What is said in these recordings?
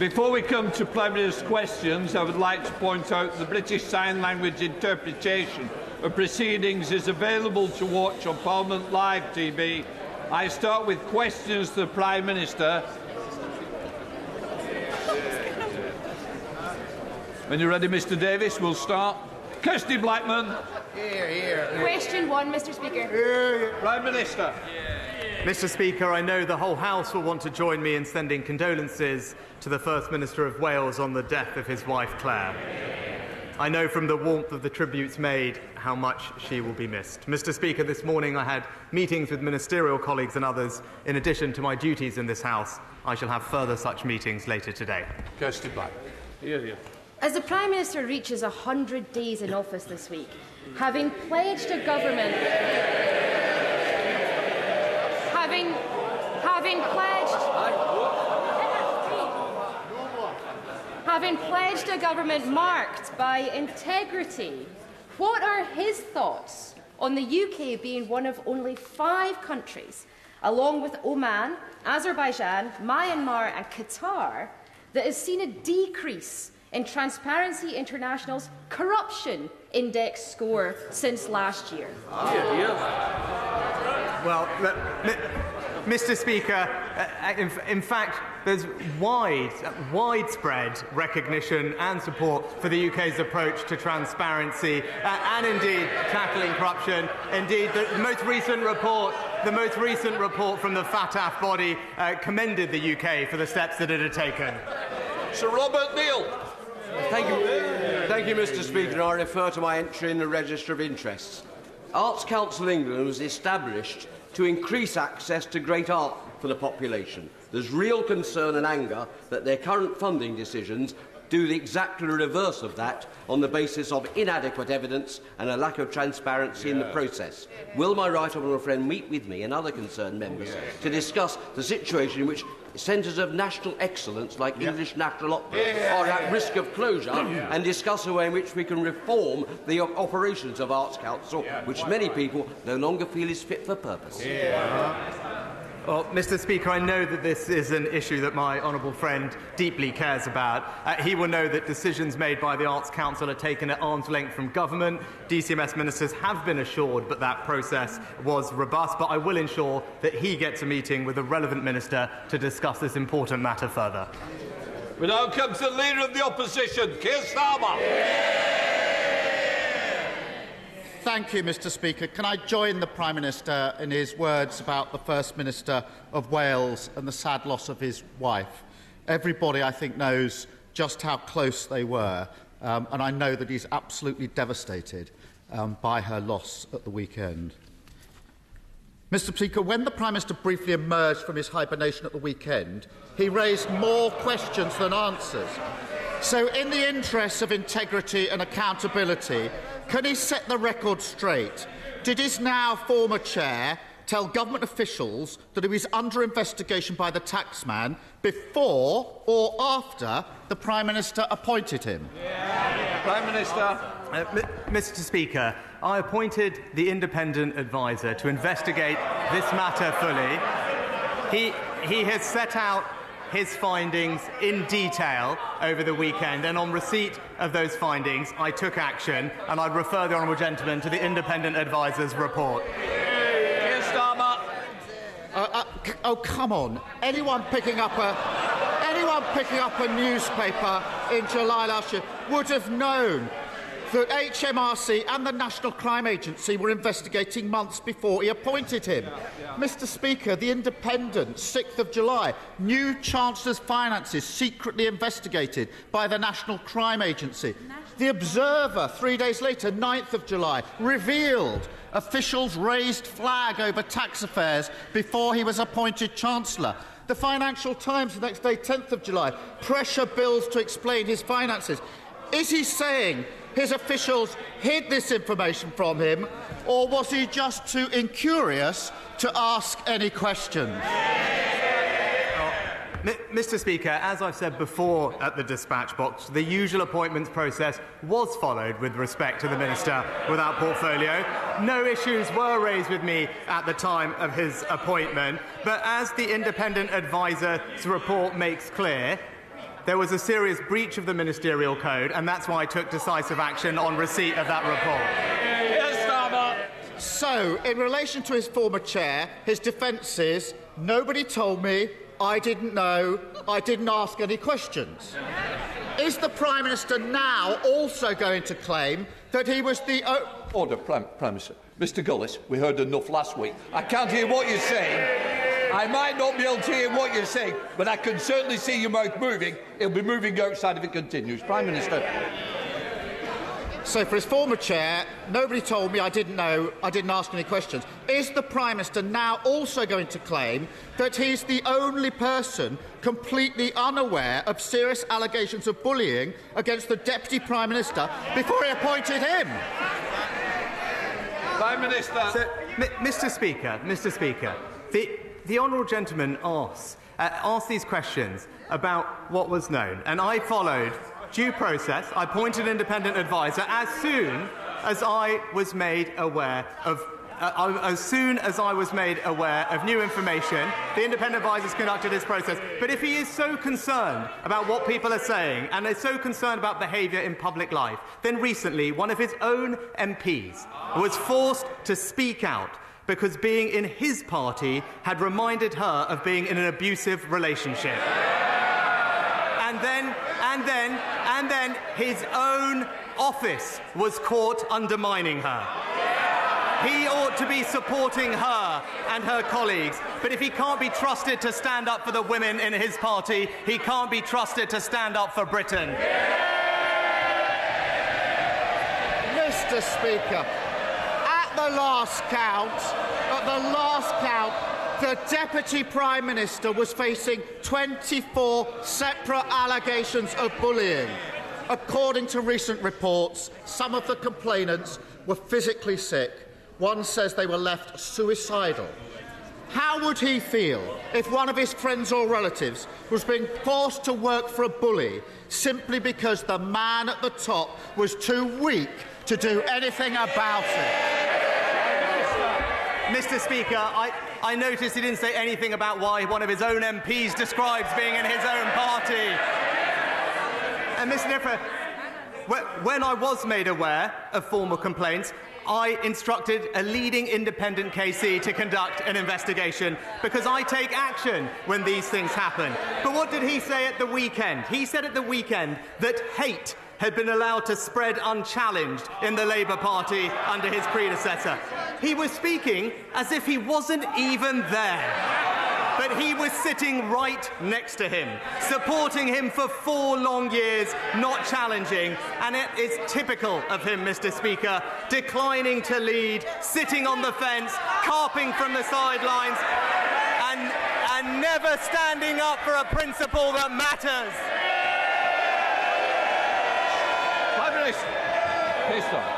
Before we come to Prime Minister's questions, I would like to point out the British Sign Language interpretation of proceedings is available to watch on Parliament Live TV. I start with questions to the Prime Minister. When you're ready, Mr Davis, we'll start. Kirsty Blackman. Here, here. Question one, Mr Speaker. Prime Minister. Mr Speaker, I know the whole House will want to join me in sending condolences to the First Minister of Wales on the death of his wife Claire. I know from the warmth of the tributes made how much she will be missed. Mr Speaker, this morning I had meetings with ministerial colleagues and others. In addition to my duties in this House, I shall have further such meetings later today. Kirsty Black. Here, here. As the Prime Minister reaches 100 days in office this week, having pledged a government. Having. pledged. having pledged a government marked by integrity, what are his thoughts on the UK being one of only five countries, along with Oman, Azerbaijan, Myanmar, and Qatar, that has seen a decrease in Transparency International's corruption index score since last year? Well, Mr. Speaker, uh, in, in fact, there's wide, widespread recognition and support for the UK's approach to transparency uh, and indeed tackling corruption. Indeed, the most recent report, the most recent report from the FATF body uh, commended the UK for the steps that it had taken. Sir Robert Neill. Thank you, thank you, Mr. Speaker. I refer to my entry in the Register of Interests. Arts Council England was established to increase access to great art for the population. There's real concern and anger that their current funding decisions do the exactly reverse of that on the basis of inadequate evidence and a lack of transparency in the process. Will my right honourable friend meet with me and other concerned members to discuss the situation in which centres of national excellence like. English National Opera yeah. are at risk of closure and discuss a way in which we can reform the operations of Arts Council, which many people no longer feel is fit for purpose? Uh-huh. Well, Mr. Speaker, I know that this is an issue that my honourable friend deeply cares about. Uh, he will know that decisions made by the Arts Council are taken at arm's length from government. DCMS ministers have been assured that that process was robust, but I will ensure that he gets a meeting with the relevant minister to discuss this important matter further. We now come to the Leader of the Opposition, Keir Starmer. Thank you, Mr Speaker. Can I join the Prime Minister in his words about the First Minister of Wales and the sad loss of his wife? Everybody, I think, knows just how close they were, um, and I know that he's absolutely devastated um, by her loss at the weekend. Mr Speaker, when the Prime Minister briefly emerged from his hibernation at the weekend, he raised more questions than answers. So, in the interests of integrity and accountability, can he set the record straight? Did his now former chair tell government officials that he was under investigation by the taxman before or after the Prime Minister appointed him? Prime Minister. Uh, Mr. Speaker, I appointed the independent advisor to investigate this matter fully. He, he has set out his findings in detail over the weekend, and on receipt of those findings, I took action, and I'd refer the Honourable Gentleman to the independent advisor's report. Uh, uh, c- oh, come on. Anyone picking up a. Anyone picking up a newspaper in July last year would have known that HMRC and the National Crime Agency were investigating months before he appointed him. Mr. Speaker, The Independent, 6th of July, new Chancellor's finances secretly investigated by the National Crime Agency. The Observer, three days later, 9th of July, revealed officials raised flag over tax affairs before he was appointed Chancellor. The Financial Times, the next day, 10th of July, pressure bills to explain his finances. Is he saying his officials hid this information from him, or was he just too incurious to ask any questions? Mr. Speaker, as I've said before at the dispatch box, the usual appointments process was followed with respect to the Minister without portfolio. No issues were raised with me at the time of his appointment, but as the independent advisor's report makes clear, there was a serious breach of the ministerial code, and that's why I took decisive action on receipt of that report. Yes, Starmer. So, in relation to his former chair, his defence is nobody told me, I didn't know, I didn't ask any questions. Is the Prime Minister now also going to claim that he was the. O- Order, Prime, Prime Minister. Mr Gullis, we heard enough last week. I can't hear what you're saying. I might not be able to hear what you're saying, but I can certainly see your mouth moving. It'll be moving outside if it continues. Prime Minister. So, for his former chair, nobody told me, I didn't know, I didn't ask any questions. Is the Prime Minister now also going to claim that he's the only person completely unaware of serious allegations of bullying against the Deputy Prime Minister before he appointed him? Prime Minister. So, M- Mr. Speaker, Mr. Speaker, the, the honourable gentleman asks, uh, asked these questions about what was known, and I followed due process. I appointed an independent advisor as soon as I was made aware of. Uh, as soon as I was made aware of new information, the independent advisors conducted this process. But if he is so concerned about what people are saying and is so concerned about behaviour in public life, then recently one of his own MPs was forced to speak out because being in his party had reminded her of being in an abusive relationship. And then, and then, and then his own office was caught undermining her. He ought to be supporting her and her colleagues. But if he can't be trusted to stand up for the women in his party, he can't be trusted to stand up for Britain. Mr. Speaker, the last count, at the last count, the Deputy Prime Minister was facing 24 separate allegations of bullying. According to recent reports, some of the complainants were physically sick. One says they were left suicidal. How would he feel if one of his friends or relatives was being forced to work for a bully simply because the man at the top was too weak to do anything about it? Mr. Speaker, I, I noticed he didn't say anything about why one of his own MPs describes being in his own party. And Mr. Niffer, when I was made aware of formal complaints, I instructed a leading independent KC to conduct an investigation because I take action when these things happen. But what did he say at the weekend? He said at the weekend that hate had been allowed to spread unchallenged in the Labour Party under his predecessor. He was speaking as if he wasn't even there but he was sitting right next to him, supporting him for four long years, not challenging. And it is typical of him, Mr. Speaker, declining to lead, sitting on the fence, carping from the sidelines, and, and never standing up for a principle that matters. Fabulous. Pissed off.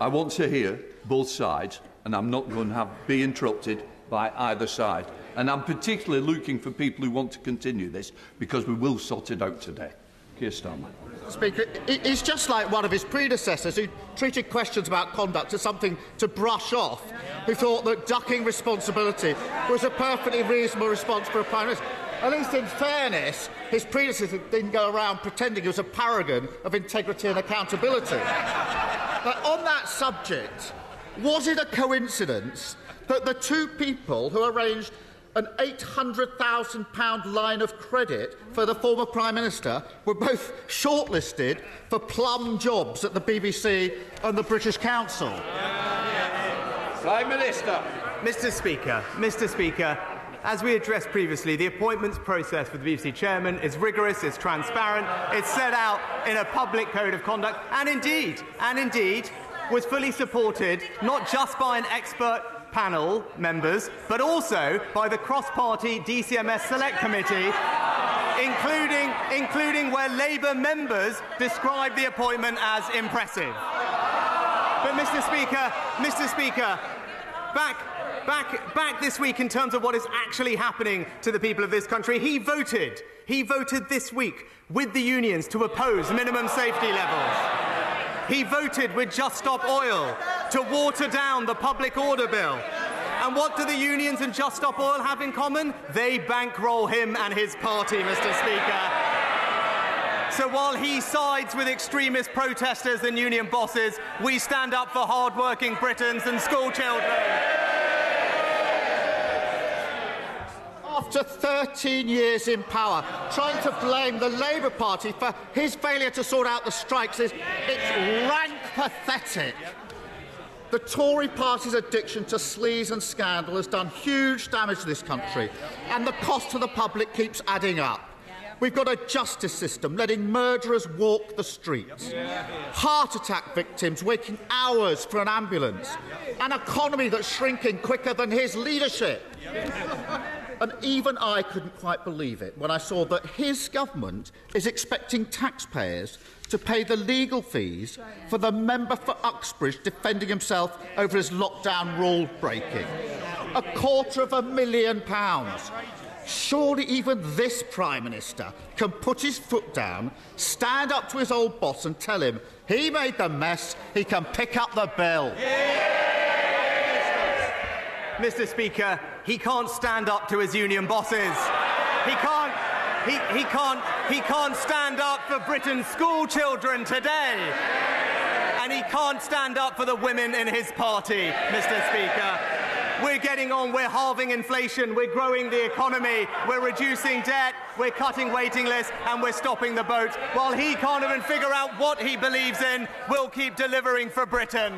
I want to hear both sides, and I'm not going to have, be interrupted by either side. And I'm particularly looking for people who want to continue this because we will sort it out today. Keir Starmer. Speaker, he's just like one of his predecessors who treated questions about conduct as something to brush off, who thought that ducking responsibility was a perfectly reasonable response for a Prime Minister. At least in fairness, his predecessor didn't go around pretending he was a paragon of integrity and accountability. but on that subject, was it a coincidence that the two people who arranged an £800,000 line of credit for the former Prime Minister were both shortlisted for plum jobs at the BBC and the British Council? Prime Minister. Mr. Speaker, Mr. Speaker, as we addressed previously, the appointments process for the BBC chairman is rigorous, it's transparent, it's set out in a public code of conduct, and indeed, and indeed, was fully supported not just by an expert panel members, but also by the cross-party DCMS Select Committee, including, including where Labour members described the appointment as impressive. But, Mr. Speaker, Mr. Speaker, back back, back this week in terms of what is actually happening to the people of this country. He voted, he voted this week with the unions to oppose minimum safety levels. He voted with Just Stop Oil to water down the public order bill. And what do the unions and Just Stop Oil have in common? They bankroll him and his party, Mr. Speaker. So while he sides with extremist protesters and union bosses, we stand up for hard-working Britons and school After 13 years in power, trying to blame the Labour Party for his failure to sort out the strikes is it's rank pathetic. The Tory party's addiction to sleaze and scandal has done huge damage to this country, and the cost to the public keeps adding up. We've got a justice system letting murderers walk the streets, heart attack victims waiting hours for an ambulance, an economy that's shrinking quicker than his leadership. And even I couldn't quite believe it when I saw that his government is expecting taxpayers to pay the legal fees for the member for Uxbridge defending himself over his lockdown rule breaking. A quarter of a million pounds. Surely even this Prime Minister can put his foot down, stand up to his old boss, and tell him he made the mess, he can pick up the bill. Mr. Speaker, he can't stand up to his union bosses. He can't. He, he, can't, he can't stand up for Britain's school children today. And he can't stand up for the women in his party, Mr. Speaker. We're getting on, we're halving inflation, we're growing the economy, we're reducing debt, we're cutting waiting lists, and we're stopping the boat. While he can't even figure out what he believes in, we'll keep delivering for Britain.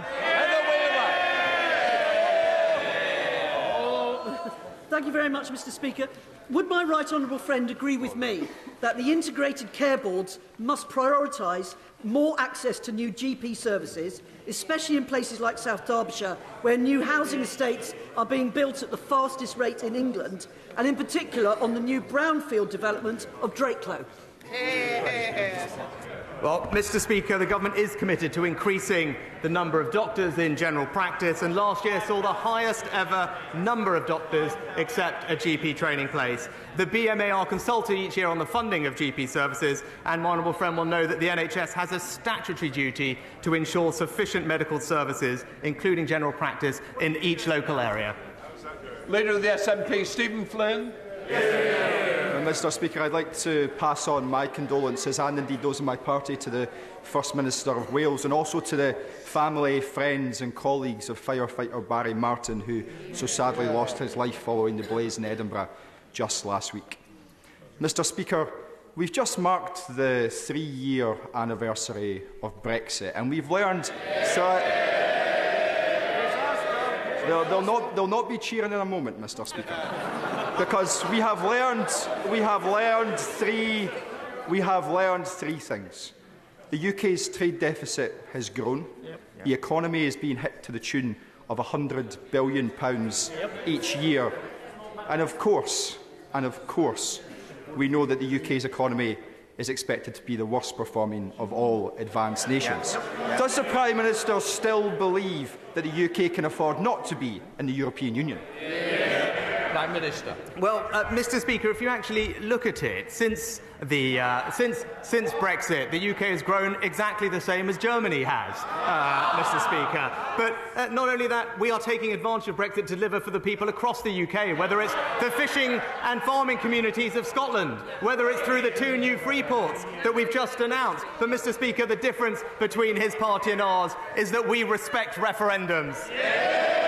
Thank you very much, Mr Speaker. Would my right honourable friend agree with me that the integrated care boards must prioritise more access to new GP services, especially in places like South Derbyshire, where new housing estates are being built at the fastest rate in England, and in particular on the new brownfield development of Drakelow? Well, Mr. Speaker, the government is committed to increasing the number of doctors in general practice, and last year saw the highest ever number of doctors accept a GP training place. The BMA are consulted each year on the funding of GP services, and my honourable friend will know that the NHS has a statutory duty to ensure sufficient medical services, including general practice, in each local area. Leader of the SNP, Stephen Flynn. Mr Speaker, I'd like to pass on my condolences and indeed those of my party to the First Minister of Wales and also to the family, friends and colleagues of firefighter Barry Martin who so sadly lost his life following the blaze in Edinburgh just last week. Mr Speaker, we've just marked the three-year anniversary of Brexit and we've learned... So They'll, they'll, not, they'll not be cheering in a moment, Mr Speaker because we have learned, we have learned three, we have learned three things. The UK's trade deficit has grown. Yep. The economy is being hit to the tune of £100 billion pounds yep. each year. And of course, and of course, we know that the UK's economy is expected to be the worst performing of all advanced nations. Does the Prime Minister still believe that the UK can afford not to be in the European Union? Prime Minister. Well, uh, Mr. Speaker, if you actually look at it, since the uh, since since Brexit, the UK has grown exactly the same as Germany has, uh, Mr. Speaker. But uh, not only that, we are taking advantage of Brexit to deliver for the people across the UK, whether it's the fishing and farming communities of Scotland, whether it's through the two new free ports that we've just announced. But, Mr. Speaker, the difference between his party and ours is that we respect referendums. Yeah.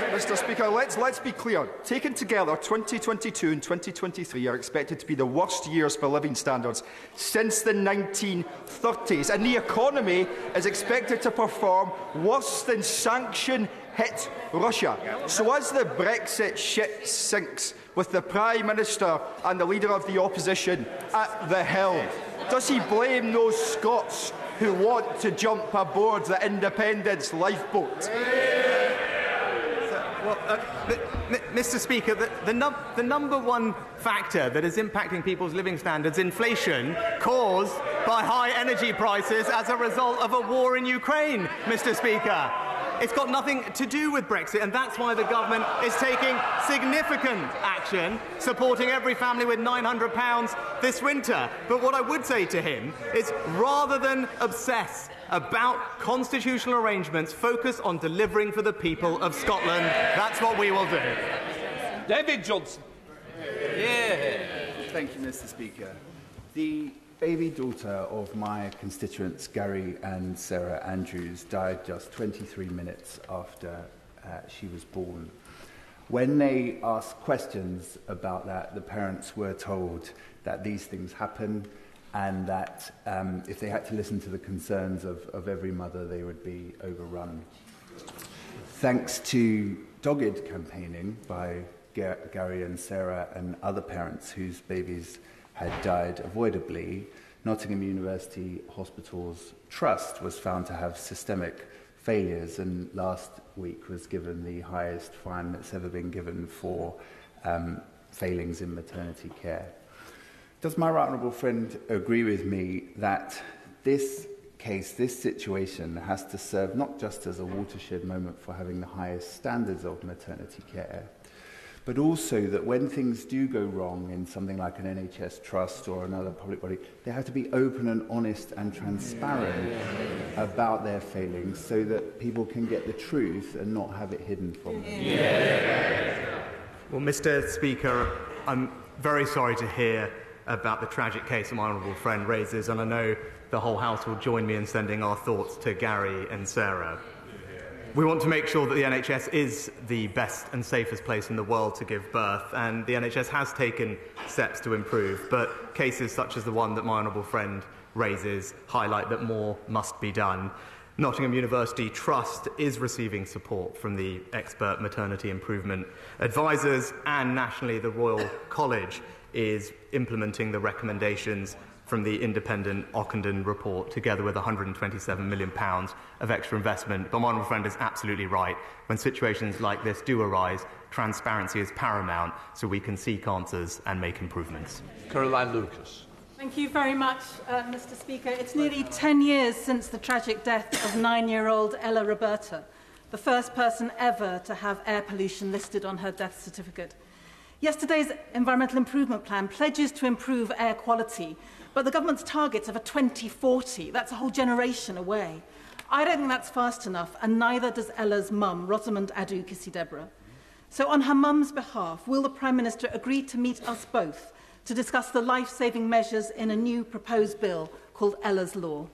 Mr Speaker, let's, let's be clear. Taken together, 2022 and 2023 are expected to be the worst years for living standards since the 1930s, and the economy is expected to perform worse than sanction hit Russia. So as the Brexit ship sinks, with the Prime Minister and the Leader of the Opposition at the helm, does he blame those Scots who want to jump aboard the independence lifeboat? Well, uh, Mr. Speaker, the, the, num the, number one factor that is impacting people's living standards, inflation, caused by high energy prices as a result of a war in Ukraine, Mr. Speaker. It's got nothing to do with Brexit, and that's why the government is taking significant action, supporting every family with £900 this winter. But what I would say to him is rather than obsess about constitutional arrangements focused on delivering for the people of Scotland. That's what we will do. David Johnson. Yeah. Thank you, Mr. Speaker. The baby daughter of my constituents, Gary and Sarah Andrews, died just 23 minutes after uh, she was born. When they asked questions about that, the parents were told that these things happen, and that um, if they had to listen to the concerns of, of every mother, they would be overrun. Thanks to dogged campaigning by Gary and Sarah and other parents whose babies had died avoidably, Nottingham University Hospital's trust was found to have systemic failures, and last week was given the highest fine that's ever been given for um, failings in maternity care. Does my right honourable friend agree with me that this case, this situation, has to serve not just as a watershed moment for having the highest standards of maternity care, but also that when things do go wrong in something like an NHS trust or another public body, they have to be open and honest and transparent yeah. about their failings so that people can get the truth and not have it hidden from them. Yeah. Well, Mr. Speaker, I'm very sorry to hear about the tragic case my honourable friend raises, and I know the whole House will join me in sending our thoughts to Gary and Sarah. We want to make sure that the NHS is the best and safest place in the world to give birth, and the NHS has taken steps to improve, but cases such as the one that my honourable friend raises highlight that more must be done. Nottingham University Trust is receiving support from the expert maternity improvement advisors, and nationally, the Royal College is implementing the recommendations from the independent Ockenden report, together with £127 million of extra investment. But my honourable friend is absolutely right. When situations like this do arise, transparency is paramount so we can seek answers and make improvements. Caroline Lucas. Thank you very much, uh, Mr. Speaker. It's nearly 10 years since the tragic death of nine year old Ella Roberta, the first person ever to have air pollution listed on her death certificate. Yesterday's Environmental Improvement Plan pledges to improve air quality but the government's targets of a 2040, that's a whole generation away. I don't think that's fast enough, and neither does Ella's mum, Rosamund Adoo Kissi-Debrah. So, on her mum's behalf, will the Prime Minister agree to meet us both to discuss the life saving measures in a new proposed bill called Ella's Law?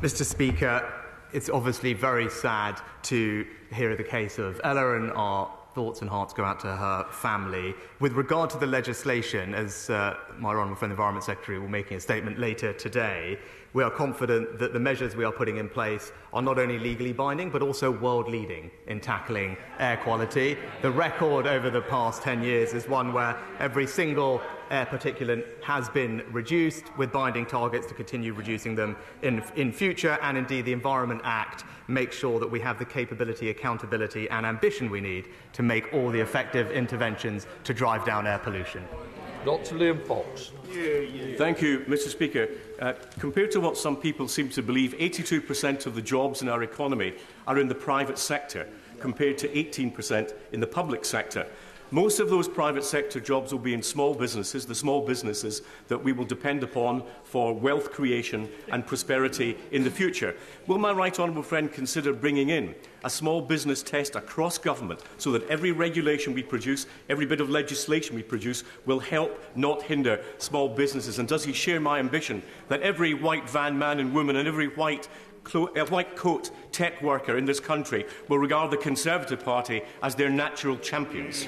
Mr. Speaker, it's obviously very sad to hear the case of Ella and our thoughts and hearts go out to her family. With regard to the legislation, as uh, my honourable friend, the Environment Secretary, will be making a statement later today, we are confident that the measures we are putting in place are not only legally binding but also world leading in tackling air quality. The record over the past 10 years is one where every single air particulate has been reduced with binding targets to continue reducing them in, in future. And indeed, the Environment Act makes sure that we have the capability, accountability, and ambition we need to make all the effective interventions to drive down air pollution. Dr Liam Fox. Thank you, Mr Speaker. Uh, compared to what some people seem to believe, 82% of the jobs in our economy are in the private sector, compared to 18% in the public sector. Most of those private sector jobs will be in small businesses, the small businesses that we will depend upon for wealth creation and prosperity in the future. Will my right honourable friend consider bringing in a small business test across government so that every regulation we produce, every bit of legislation we produce will help, not hinder small businesses? And does he share my ambition that every white van man and woman and every white a white coat tech worker in this country will regard the Conservative Party as their natural champions.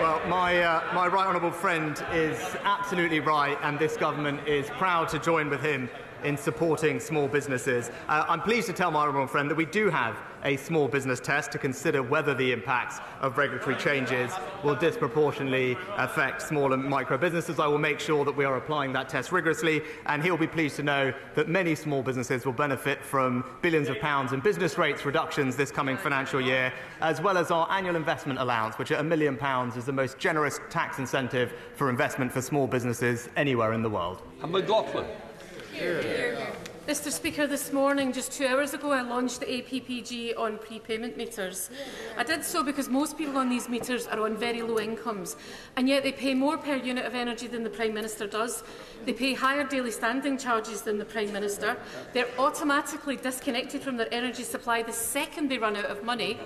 Well, my, uh, my right honourable friend is absolutely right, and this government is proud to join with him in supporting small businesses. Uh, I'm pleased to tell my honourable friend that we do have a small business test to consider whether the impacts of regulatory changes will disproportionately affect small and micro businesses. I will make sure that we are applying that test rigorously, and he'll be pleased to know that many small businesses will benefit from billions of pounds in business rates reductions this coming financial year, as well as our annual investment allowance, which at a million pounds is the most generous tax incentive for investment for small businesses anywhere in the world. Anne McLaughlin. Mr Speaker, this morning, just two hours ago, I launched the APPG on prepayment meters. I did so because most people on these meters are on very low incomes, and yet they pay more per unit of energy than the Prime Minister does. They pay higher daily standing charges than the Prime Minister. They're automatically disconnected from their energy supply the second they run out of money.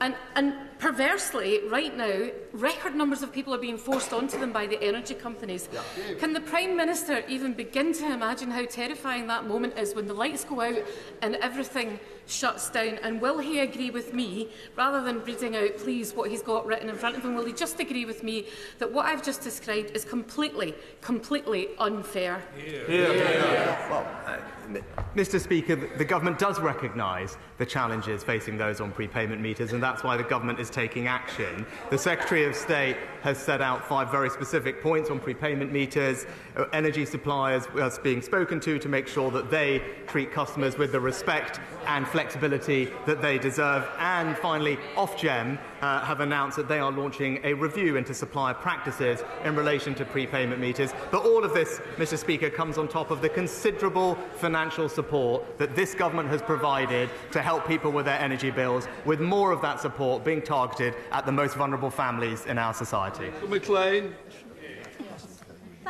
And, and perversely, right now, record numbers of people are being forced onto them by the energy companies. Yeah. Can the Prime Minister even begin to imagine how terrifying that moment is when the lights go out and everything shuts down? And will he agree with me, rather than reading out, please, what he's got written in front of him, will he just agree with me that what I've just described is completely, completely unfair? Yeah. Yeah. Well, uh, Mr Speaker, the government does recognise the challenges facing those on prepayment meters, and that's why the government is taking action. The Secretary of State has set out five very specific points on prepayment meters, energy suppliers are being spoken to to make sure that they treat customers with the respect and flexibility that they deserve. And finally, Ofgem uh, have announced that they are launching a review into supplier practices in relation to prepayment meters. But all of this, Mr Speaker, comes on top of the considerable financial support that this government has provided to help people with their energy bills, with more of that support being targeted at the most vulnerable families in our society. Maclean.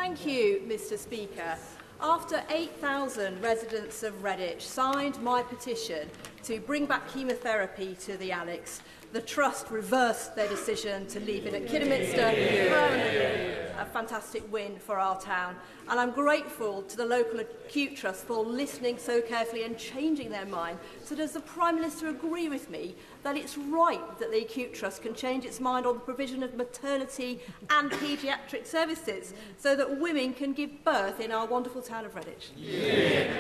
Thank you, Mr Speaker. After 8,000 residents of Redditch signed my petition to bring back chemotherapy to the Alex, the Trust reversed their decision to leave it at Kidderminster. A fantastic win for our town. And I'm grateful to the local acute trust for listening so carefully and changing their mind. So does the Prime Minister agree with me that it's right that the acute trust can change its mind on the provision of maternity and paediatric services so that women can give birth in our wonderful town of Redditch. Yeah.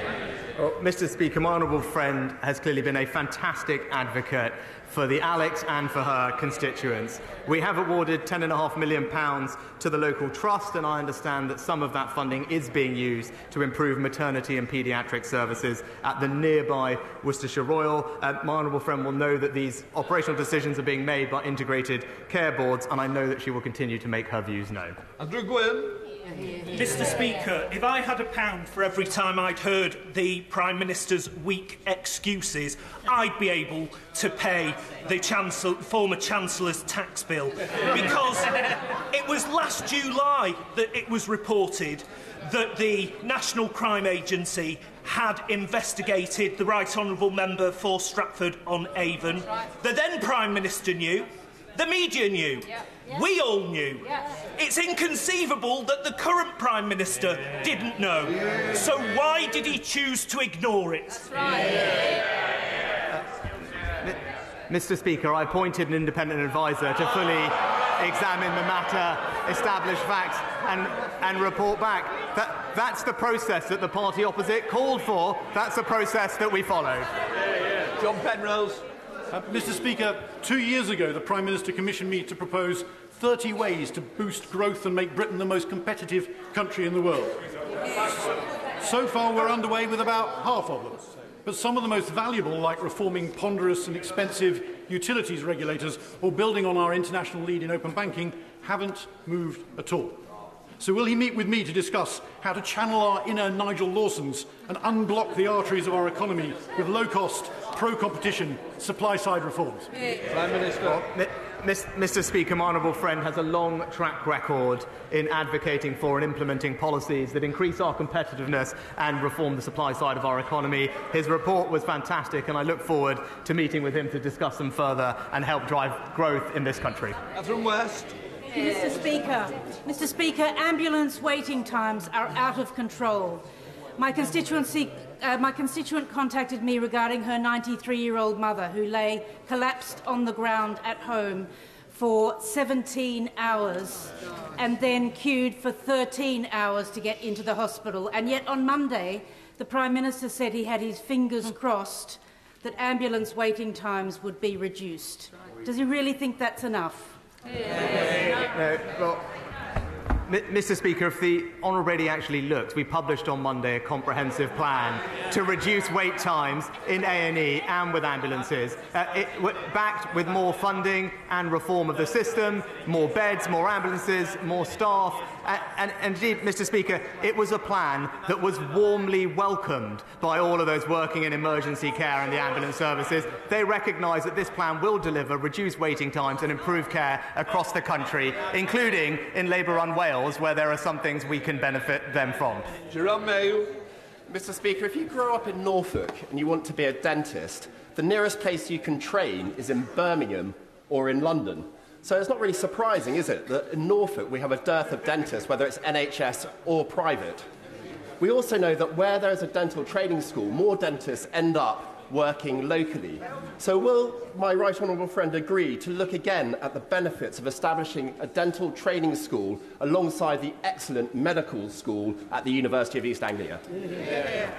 Well, Mr Speaker, my honourable friend has clearly been a fantastic advocate for the Alex and for her constituents. We have awarded £10.5 million pounds to the local trust, and I understand that some of that funding is being used to improve maternity and paediatric services at the nearby Worcestershire Royal. Uh, my honourable friend will know that these operational decisions are being made by integrated care boards, and I know that she will continue to make her views known. Andrew Gwynn. Mr Speaker, if I had a pound for every time I'd heard the Prime Minister's weak excuses, I'd be able to pay the Chancellor, former Chancellor's tax bill. Because it was last July that it was reported that the National Crime Agency had investigated the Right Honourable Member for Stratford on Avon. The then Prime Minister knew, the media knew. Yeah. We all knew. It's inconceivable that the current Prime Minister didn't know. So why did he choose to ignore it? Uh, Mr Speaker, I appointed an independent adviser to fully examine the matter, establish facts and, and report back. That, that's the process that the party opposite called for. That's the process that we followed. John Penrose. Uh, Mr Speaker, two years ago the Prime Minister commissioned me to propose 30 ways to boost growth and make Britain the most competitive country in the world. So far we're underway with about half of them. But some of the most valuable, like reforming ponderous and expensive utilities regulators or building on our international lead in open banking, haven't moved at all. So will he meet with me to discuss how to channel our inner Nigel Lawsons and unblock the arteries of our economy with low-cost, pro-competition, supply-side reforms? Prime Minister. Mr Speaker, my honourable friend has a long track record in advocating for and implementing policies that increase our competitiveness and reform the supply side of our economy. His report was fantastic and I look forward to meeting with him to discuss them further and help drive growth in this country. From West. Mr Speaker, Mr Speaker, ambulance waiting times are out of control. My constituency uh, my constituent contacted me regarding her 93-year-old mother who lay collapsed on the ground at home for 17 hours and then queued for 13 hours to get into the hospital. And yet on Monday, the Prime Minister said he had his fingers hmm. crossed that ambulance waiting times would be reduced. Does he really think that's enough? No, well, Mr Speaker, if the Honourable Lady actually looked, we published on Monday a comprehensive plan to reduce wait times in A&E and with ambulances. Uh, it, backed with more funding and reform of the system, more beds, more ambulances, more staff. And, and, indeed, Mr. Speaker, it was a plan that was warmly welcomed by all of those working in emergency care and the ambulance services. They recognise that this plan will deliver reduced waiting times and improve care across the country, including in Labour run Wales, where there are some things we can benefit them from. Jerome Mayo. Mr. Speaker, if you grow up in Norfolk and you want to be a dentist, the nearest place you can train is in Birmingham or in London. So it's not really surprising, is it, that in Norfolk we have a dearth of dentists, whether it's NHS or private. We also know that where there is a dental training school, more dentists end up working locally. So, will my right honourable friend agree to look again at the benefits of establishing a dental training school alongside the excellent medical school at the University of East Anglia? Yeah.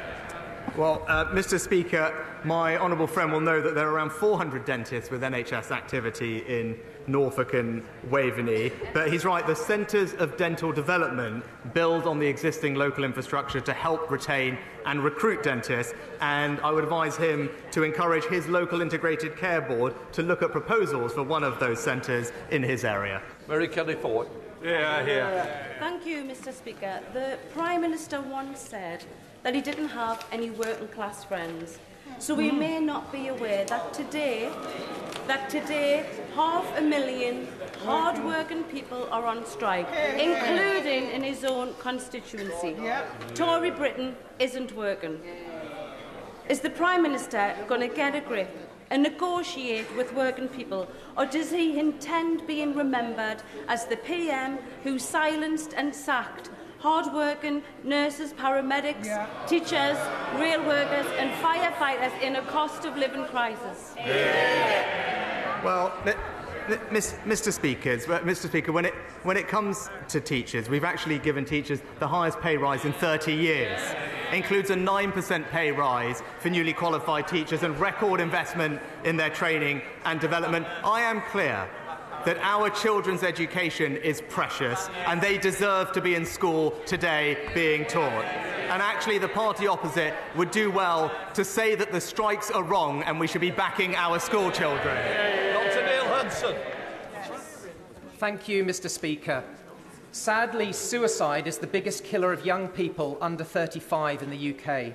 Well, uh, Mr. Speaker, my honourable friend will know that there are around 400 dentists with NHS activity in Norfolk and Waveney. But he's right, the centres of dental development build on the existing local infrastructure to help retain and recruit dentists. And I would advise him to encourage his local integrated care board to look at proposals for one of those centres in his area. Mary Kelly Foy. Yeah, yeah. Thank you, Mr. Speaker. The Prime Minister once said that he didn't have any working class friends. So we hmm. may not be aware that today, that today half a million hard-working people are on strike, including in his own constituency. Tory Britain isn't working. Is the Prime Minister going to get a grip and negotiate with working people, or does he intend being remembered as the PM who silenced and sacked hard-working nurses, paramedics, yeah. teachers, rail workers and firefighters in a cost of living crisis? Yeah. Well, Mr. Speaker, Mr. Speaker, when it, when it comes to teachers, we've actually given teachers the highest pay rise in 30 years. It Includes a 9% pay rise for newly qualified teachers and record investment in their training and development. I am clear that our children's education is precious and they deserve to be in school today being taught. And actually, the party opposite would do well to say that the strikes are wrong and we should be backing our school children. Dr. Neil Hudson. Thank you, Mr. Speaker. Sadly, suicide is the biggest killer of young people under 35 in the UK.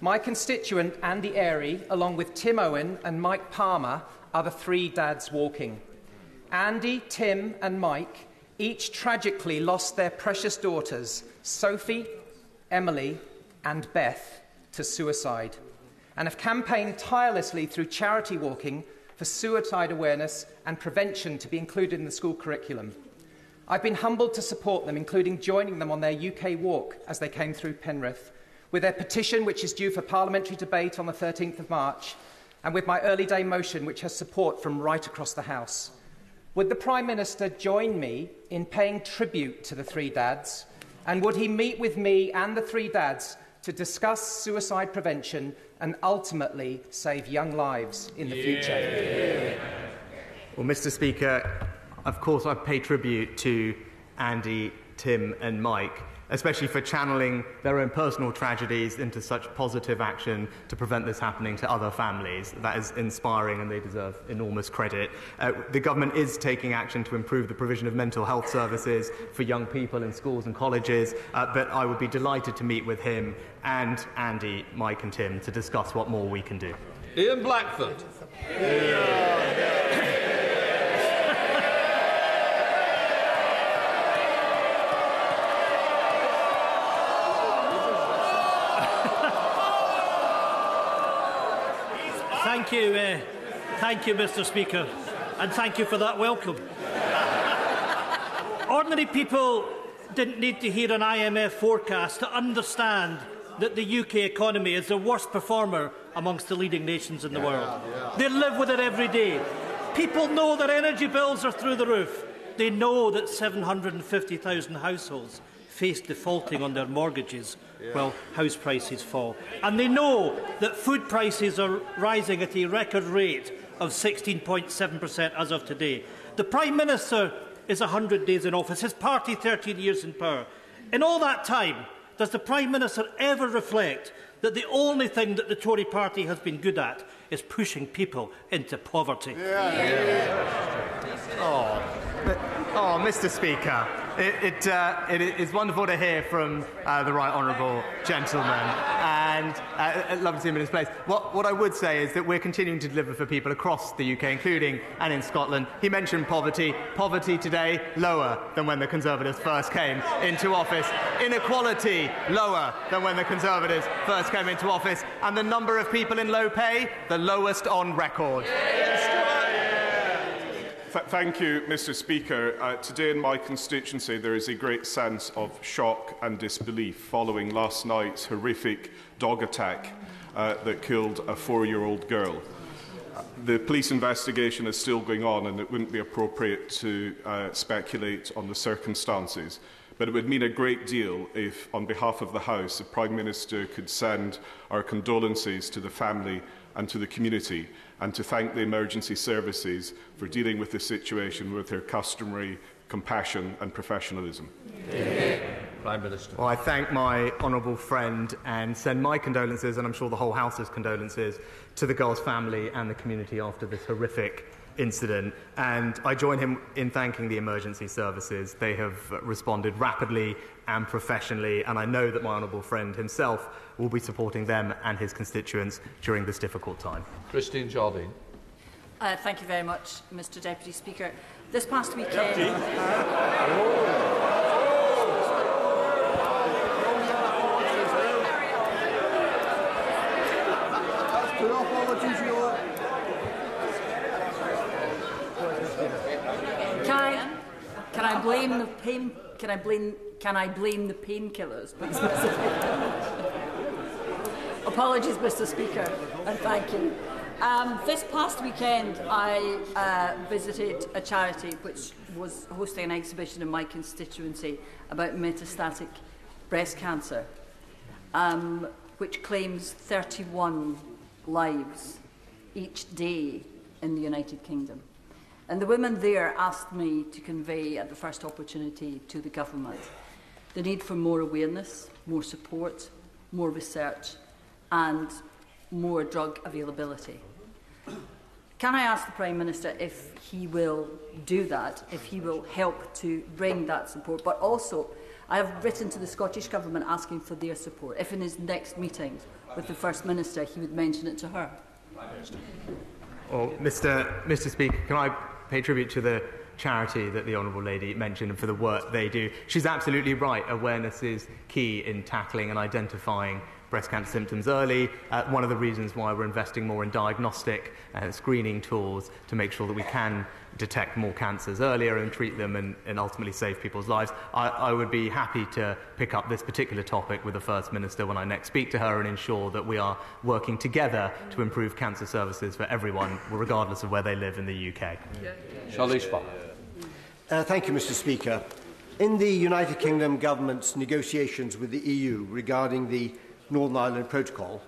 My constituent, Andy Airey, along with Tim Owen and Mike Palmer, are the three dads walking. Andy, Tim, and Mike each tragically lost their precious daughters, Sophie, Emily, and Beth, to suicide, and have campaigned tirelessly through charity walking for suicide awareness and prevention to be included in the school curriculum. I've been humbled to support them, including joining them on their UK walk as they came through Penrith, with their petition, which is due for parliamentary debate on the 13th of March, and with my early day motion, which has support from right across the House. Would the Prime Minister join me in paying tribute to the three dads? And would he meet with me and the three dads to discuss suicide prevention and ultimately save young lives in the yeah. future? Well, Mr. Speaker, of course, I pay tribute to Andy, Tim, and Mike especially for channeling their own personal tragedies into such positive action to prevent this happening to other families. That is inspiring and they deserve enormous credit. Uh, the government is taking action to improve the provision of mental health services for young people in schools and colleges, uh, but I would be delighted to meet with him and Andy, Mike and Tim to discuss what more we can do. Ian Blackford. Yeah, yeah. Thank you, uh, thank you, Mr. Speaker, and thank you for that welcome. Ordinary people didn't need to hear an IMF forecast to understand that the UK economy is the worst performer amongst the leading nations in the yeah, world. Yeah. They live with it every day. People know their energy bills are through the roof. They know that 750,000 households face defaulting on their mortgages yeah. while house prices fall. And they know that food prices are rising at a record rate of 16.7% as of today. The Prime Minister is 100 days in office, his party 13 years in power. In all that time, does the Prime Minister ever reflect that the only thing that the Tory party has been good at is pushing people into poverty. Yeah. Yeah. Oh, oh, Mr. Speaker, it, it, uh, it is wonderful to hear from uh, the right honourable gentleman, and uh, lovely to see him in his place. What, what I would say is that we're continuing to deliver for people across the UK, including and in Scotland. He mentioned poverty. Poverty today lower than when the Conservatives first came into office. Inequality lower than when the Conservatives first came into office, and the number of people in low pay the lowest on record. th thank you, Mr Speaker. Uh, today in my constituency there is a great sense of shock and disbelief following last night's horrific dog attack uh, that killed a four-year-old girl. Uh, the police investigation is still going on and it wouldn't be appropriate to uh, speculate on the circumstances. But it would mean a great deal if, on behalf of the House, the Prime Minister could send our condolences to the family and to the community, and to thank the emergency services for dealing with this situation with their customary compassion and professionalism. Prime Minister. Well, I thank my honourable friend and send my condolences, and I'm sure the whole House's condolences, to the girl's family and the community after this horrific incident. And I join him in thanking the emergency services. They have responded rapidly and professionally, and I know that my honourable friend himself will be supporting them and his constituents during this difficult time. Christine Jardine. Uh, thank you very much, Mr Deputy Speaker. This past weekend... Can I, can I blame the pain? Can I blame? Can I blame the painkillers? Apologies, Mr. Speaker, and thank you. Um, this past weekend, I uh, visited a charity which was hosting an exhibition in my constituency about metastatic breast cancer, um, which claims 31 lives each day in the United Kingdom. And the women there asked me to convey at the first opportunity to the government the need for more awareness, more support, more research and more drug availability. Can I ask the Prime Minister if he will do that, if he will help to bring that support? But also, I have written to the Scottish Government asking for their support. If in his next meeting with the First Minister he would mention it to her. Well, Mr. Mr. Speaker, can I pay tribute to the charity that the Honourable Lady mentioned and for the work they do. She's absolutely right. Awareness is key in tackling and identifying breast cancer symptoms early. Uh, one of the reasons why we're investing more in diagnostic and uh, screening tools to make sure that we can detect more cancers earlier and treat them and, and ultimately save people's lives. I, I, would be happy to pick up this particular topic with the First Minister when I next speak to her and ensure that we are working together to improve cancer services for everyone, regardless of where they live in the UK. Charlie Uh, thank you, Mr Speaker. In the United Kingdom Government's negotiations with the EU regarding the Northern Ireland Protocol,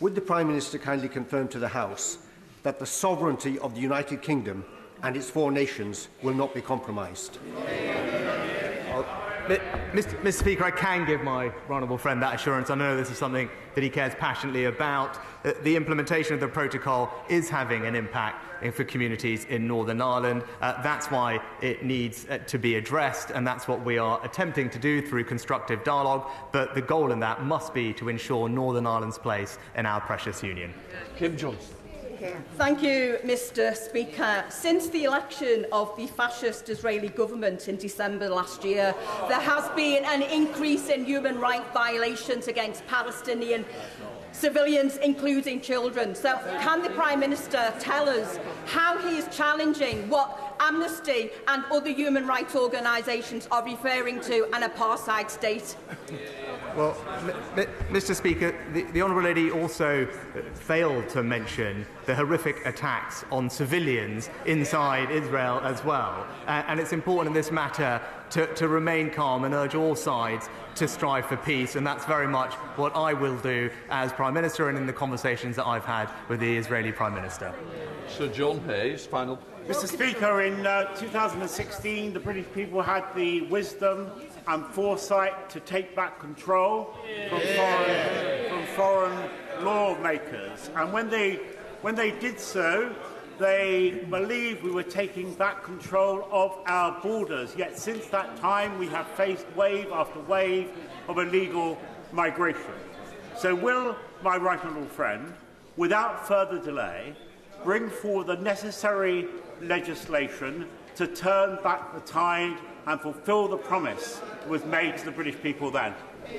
would the Prime Minister kindly confirm to the House that the sovereignty of the United Kingdom and its four nations will not be compromised? Yeah. Mr. Mr. Speaker, I can give my honourable friend that assurance. I know this is something that he cares passionately about. Uh, the implementation of the protocol is having an impact for communities in Northern Ireland. Uh, that's why it needs uh, to be addressed, and that's what we are attempting to do through constructive dialogue. But the goal in that must be to ensure Northern Ireland's place in our precious union. Kim Johnson. Thank you, Mr Speaker. Since the election of the fascist Israeli government in December last year, there has been an increase in human rights violations against Palestinian civilians, including children. So can the Prime Minister tell us how he is challenging what Amnesty and other human rights organisations are referring to an apartheid state? Well, Mr. Speaker, the, the Honourable Lady also failed to mention the horrific attacks on civilians inside Israel as well. Uh, and it's important in this matter to, to remain calm and urge all sides to strive for peace. And that's very much what I will do as Prime Minister and in the conversations that I've had with the Israeli Prime Minister. Sir John Hayes, final. Mr. Speaker, in uh, 2016, the British people had the wisdom and foresight to take back control from foreign, from foreign lawmakers. And when they, when they did so, they believed we were taking back control of our borders. Yet since that time, we have faced wave after wave of illegal migration. So, will my right honourable friend, without further delay, bring forward the necessary legislation to turn back the tide and fulfil the promise that was made to the British people then.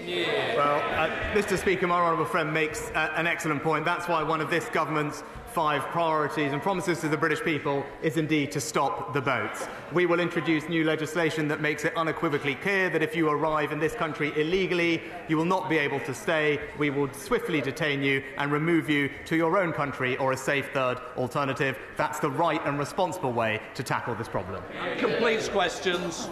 Yeah. Well, uh, Mr Speaker, my honourable friend makes uh, an excellent point. That's why one of this government's five priorities and promises to the British people is indeed to stop the boats. We will introduce new legislation that makes it unequivocally clear that if you arrive in this country illegally, you will not be able to stay. We will swiftly detain you and remove you to your own country or a safe third alternative. That's the right and responsible way to tackle this problem. Completes questions.